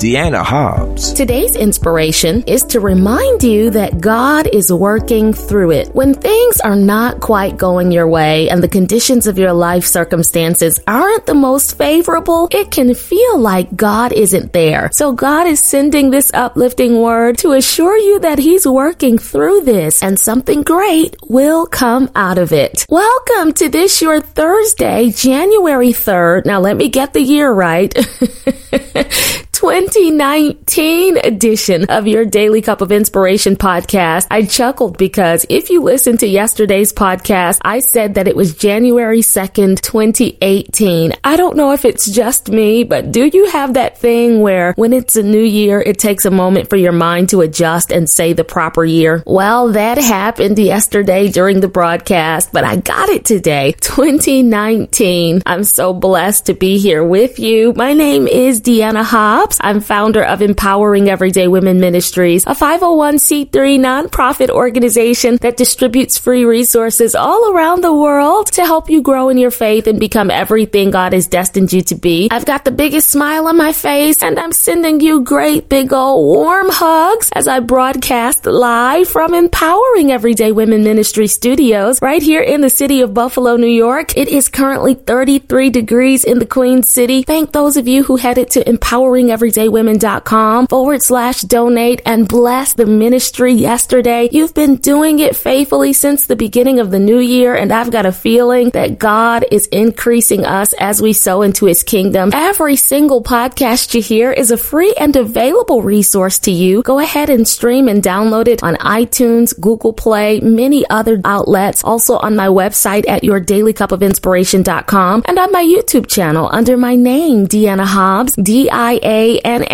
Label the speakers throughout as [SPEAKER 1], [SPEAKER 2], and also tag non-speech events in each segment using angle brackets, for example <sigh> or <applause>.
[SPEAKER 1] Dianna Hobbs.
[SPEAKER 2] Today's inspiration is to remind you that God is working through it. When things are not quite going your way and the conditions of your life circumstances aren't the most favorable, it can feel like God isn't there. So God is sending this uplifting word to assure you that He's working through this and something great will come out of it. Welcome to this your Thursday, January 3rd. Now let me get the year right. <laughs> <laughs> 2019 edition of your Daily Cup of Inspiration podcast. I chuckled because if you listen to yesterday's podcast, I said that it was January 2nd, 2018. I don't know if it's just me, but do you have that thing where when it's a new year, it takes a moment for your mind to adjust and say the proper year? Well, that happened yesterday during the broadcast, but I got it today, 2019. I'm so blessed to be here with you. My name is Dianna Hobbs. I'm founder of Empowering Everyday Women Ministries, a 501c3 nonprofit organization that distributes free resources all around the world to help you grow in your faith and become everything God has destined you to be. I've got the biggest smile on my face and I'm sending you great big old warm hugs as I broadcast live from Empowering Everyday Women Ministry Studios right here in the city of Buffalo, New York. It is currently 33 degrees in the Queen City. Thank those of you who headed to Empowering everydaywomen.com forward slash donate and bless the ministry yesterday. You've been doing it faithfully since the beginning of the new year, and I've got a feeling that God is increasing us as we sow into his kingdom. Every single podcast you hear is a free and available resource to you. Go ahead and stream and download it on iTunes, Google Play, many other outlets, also on my website at yourdailycupofinspiration.com and on my YouTube channel under my name, Dianna Hobbs, D-I-A a-N-N-A-H-O-B-B-S.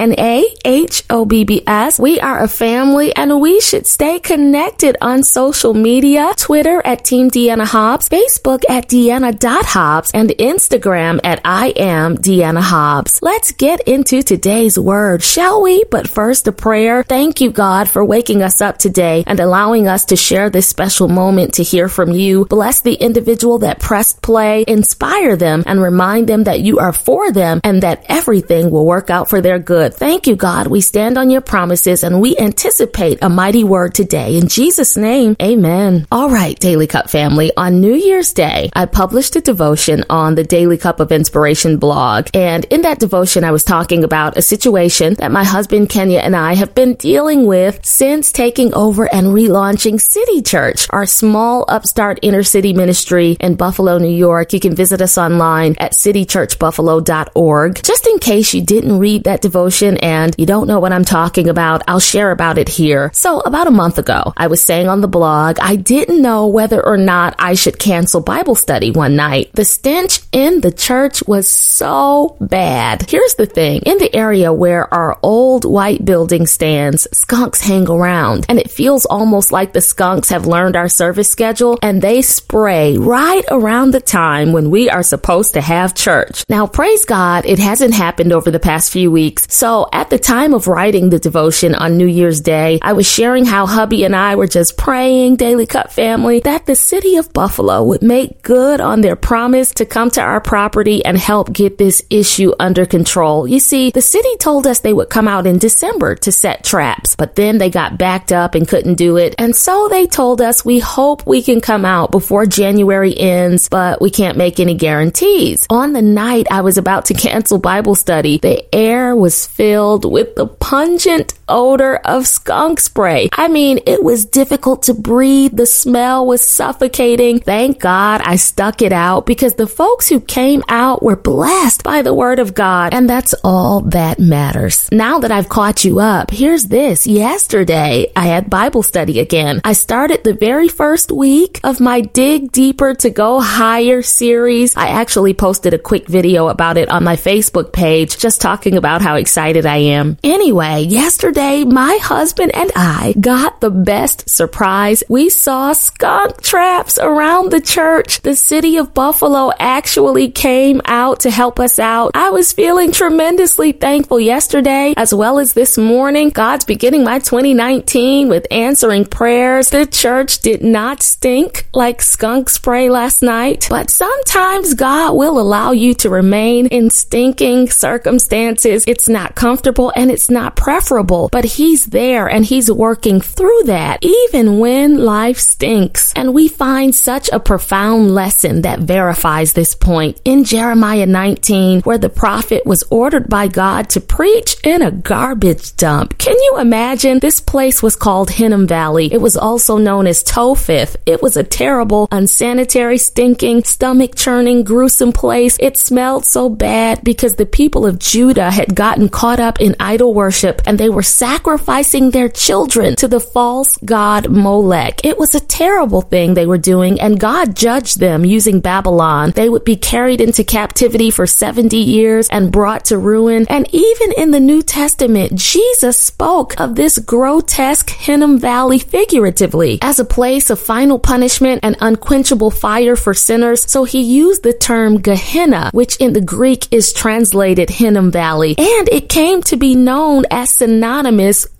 [SPEAKER 2] We are a family and we should stay connected on social media. Twitter at Team Dianna Hobbs, Facebook at Dianna.Hobbs, and Instagram at I am Dianna Hobbs. Let's get into today's word, shall we? But first a prayer. Thank you, God, for waking us up today and allowing us to share this special moment to hear from you. Bless the individual that pressed play, inspire them, and remind them that you are for them and that everything will work out for their good. Thank you, God. We stand on your promises and we anticipate a mighty word today. In Jesus' name, amen. All right, Daily Cup family. On New Year's Day, I published a devotion on the Daily Cup of Inspiration blog. And in that devotion, I was talking about a situation that my husband Kenya and I have been dealing with since taking over and relaunching City Church, our small upstart inner city ministry in Buffalo, New York. You can visit us online at citychurchbuffalo.org. Just in case you didn't read that devotion and you don't know what I'm talking about, I'll share about it here. So about a month ago, I was saying on the blog, I didn't know whether or not I should cancel Bible study one night. The stench in the church was so bad. Here's the thing. In the area where our old white building stands, skunks hang around and it feels almost like the skunks have learned our service schedule and they spray right around the time when we are supposed to have church. Now, praise God, it hasn't happened over the past few weeks. So at the time of writing the devotion on New Year's Day, I was sharing how hubby and I were just praying, Daily Cup family, that the city of Buffalo would make good on their promise to come to our property and help get this issue under control. You see, the city told us they would come out in December to set traps, but then they got backed up and couldn't do it. And so they told us we hope we can come out before January ends, but we can't make any guarantees. On the night I was about to cancel Bible study, the air was filled with the pungent odor of skunk spray. I mean, it was difficult to breathe. The smell was suffocating. Thank God I stuck it out because the folks who came out were blessed by the word of God. And that's all that matters. Now that I've caught you up, here's this. Yesterday, I had Bible study again. I started the very first week of my Dig Deeper to Go Higher series. I actually posted a quick video about it on my Facebook page, just talking about how excited I am. Anyway, yesterday yesterday, my husband and I got the best surprise. We saw skunk traps around the church. The city of Buffalo actually came out to help us out. I was feeling tremendously thankful yesterday as well as this morning. God's beginning my 2019 with answering prayers. The church did not stink like skunk spray last night, but sometimes God will allow you to remain in stinking circumstances. It's not comfortable and it's not preferable, but He's there and He's working through that even when life stinks. And we find such a profound lesson that verifies this point in Jeremiah 19, where the prophet was ordered by God to preach in a garbage dump. Can you imagine? This place was called Hinnom Valley. It was also known as Topheth. It was a terrible, unsanitary, stinking, stomach churning, gruesome place. It smelled so bad because the people of Judah had gotten caught up in idol worship and they were sacrificing their children to the false god Molech. It was a terrible thing they were doing and God judged them using Babylon. They would be carried into captivity for 70 years and brought to ruin. And even in the New Testament, Jesus spoke of this grotesque Hinnom Valley figuratively as a place of final punishment and unquenchable fire for sinners. So he used the term Gehenna, which in the Greek is translated Hinnom Valley. And it came to be known as synonymous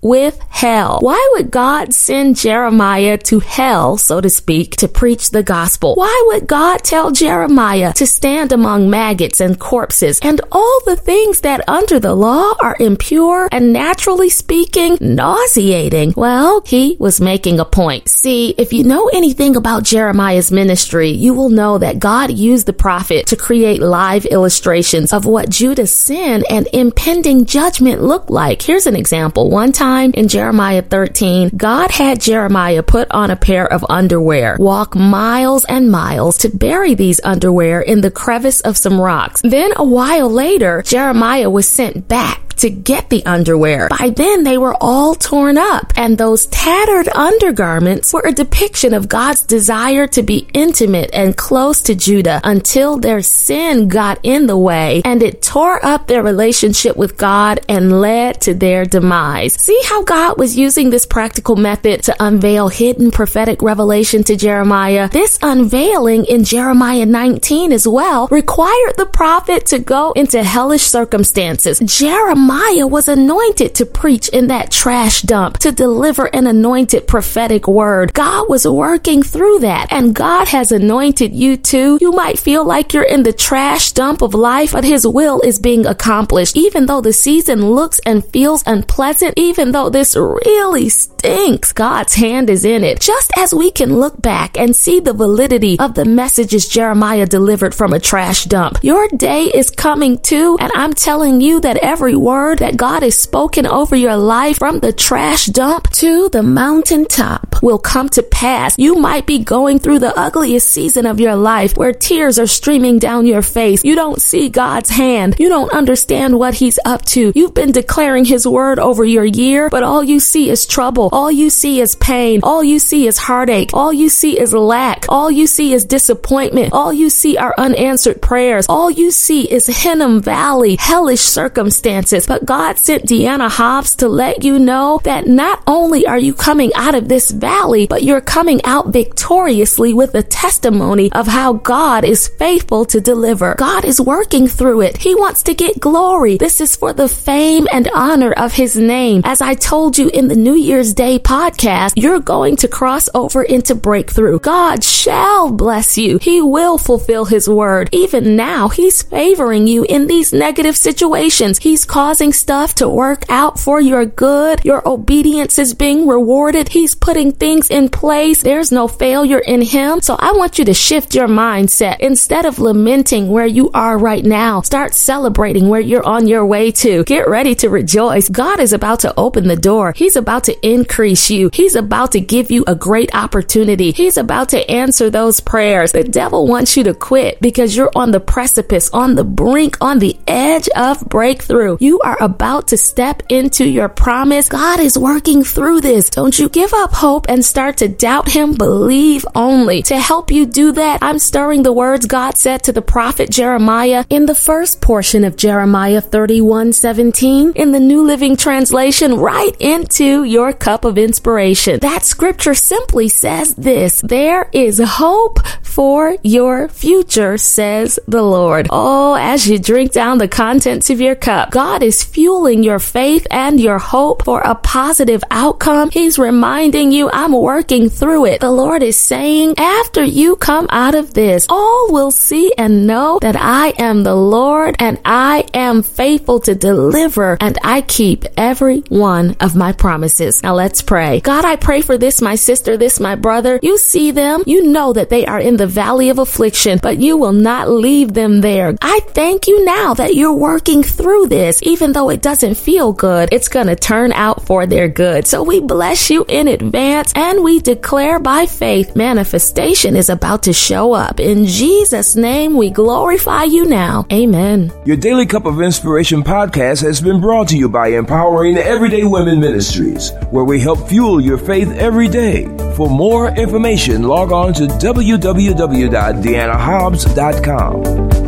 [SPEAKER 2] with hell. Why would God send Jeremiah to hell, so to speak, to preach the gospel? Why would God tell Jeremiah to stand among maggots and corpses and all the things that under the law are impure and naturally speaking nauseating? Well, he was making a point. See, if you know anything about Jeremiah's ministry, you will know that God used the prophet to create live illustrations of what Judah's sin and impending judgment looked like. Here's an example. One time in Jeremiah 13, God had Jeremiah put on a pair of underwear, walk miles and miles to bury these underwear in the crevice of some rocks. Then a while later, Jeremiah was sent back to get the underwear. By then they were all torn up and those tattered undergarments were a depiction of God's desire to be intimate and close to Judah until their sin got in the way and it tore up their relationship with God and led to their demise. See how God was using this practical method to unveil hidden prophetic revelation to Jeremiah? This unveiling in Jeremiah 19 as well required the prophet to go into hellish circumstances. Jeremiah Jeremiah was anointed to preach in that trash dump, to deliver an anointed prophetic word. God was working through that, and God has anointed you too. You might feel like you're in the trash dump of life, but His will is being accomplished. Even though the season looks and feels unpleasant, even though this really stinks, God's hand is in it. Just as we can look back and see the validity of the messages Jeremiah delivered from a trash dump. Your day is coming too, and I'm telling you that every word word that God has spoken over your life from the trash dump to the mountaintop will come to pass. You might be going through the ugliest season of your life where tears are streaming down your face. You don't see God's hand. You don't understand what He's up to. You've been declaring His word over your year, but all you see is trouble. All you see is pain. All you see is heartache. All you see is lack. All you see is disappointment. All you see are unanswered prayers. All you see is Hinnom Valley, hellish circumstances. But God sent Dianna Hobbs to let you know that not only are you coming out of this valley, but you're coming out victoriously with a testimony of how God is faithful to deliver. God is working through it. He wants to get glory. This is for the fame and honor of his name. As I told you in the New Year's Day podcast, you're going to cross over into breakthrough. God shall bless you. He will fulfill his word. Even now, he's favoring you in these negative situations. He's causing stuff to work out for your good. Your obedience is being rewarded. He's putting things in place. There's no failure in Him. So I want you to shift your mindset. Instead of lamenting where you are right now, start celebrating where you're on your way to. Get ready to rejoice. God is about to open the door. He's about to increase you. He's about to give you a great opportunity. He's about to answer those prayers. The devil wants you to quit because you're on the precipice, on the brink, on the edge of breakthrough. You are about to step into your promise. God is working through this. Don't you give up hope and start to doubt him, believe only. To help you do that, I'm stirring the words God said to the prophet Jeremiah in the first portion of Jeremiah 31 17 in the New Living Translation right into your cup of inspiration. That scripture simply says this There is hope for your future, says the Lord. Oh, as you drink down the contents of your cup, God is fueling your faith and your hope for a positive outcome. He's reminding you, I'm working through it. The Lord is saying, after you come out of this, all will see and know that I am the Lord and I am faithful to deliver and I keep every one of my promises. Now let's pray. God, I pray for this, my sister, this, my brother. You see them. You know that they are in the valley of affliction, but you will not leave them there. I thank you now that you're working through this, even though it doesn't feel good. It's going to turn out for their good. So we bless you in advance and we declare by faith manifestation is about to show up. In Jesus' name, we glorify you now. Amen.
[SPEAKER 1] Your Daily Cup of Inspiration podcast has been brought to you by Empowering Everyday Women Ministries, where we help fuel your faith every day. For more information, log on to www.diannahobbs.com.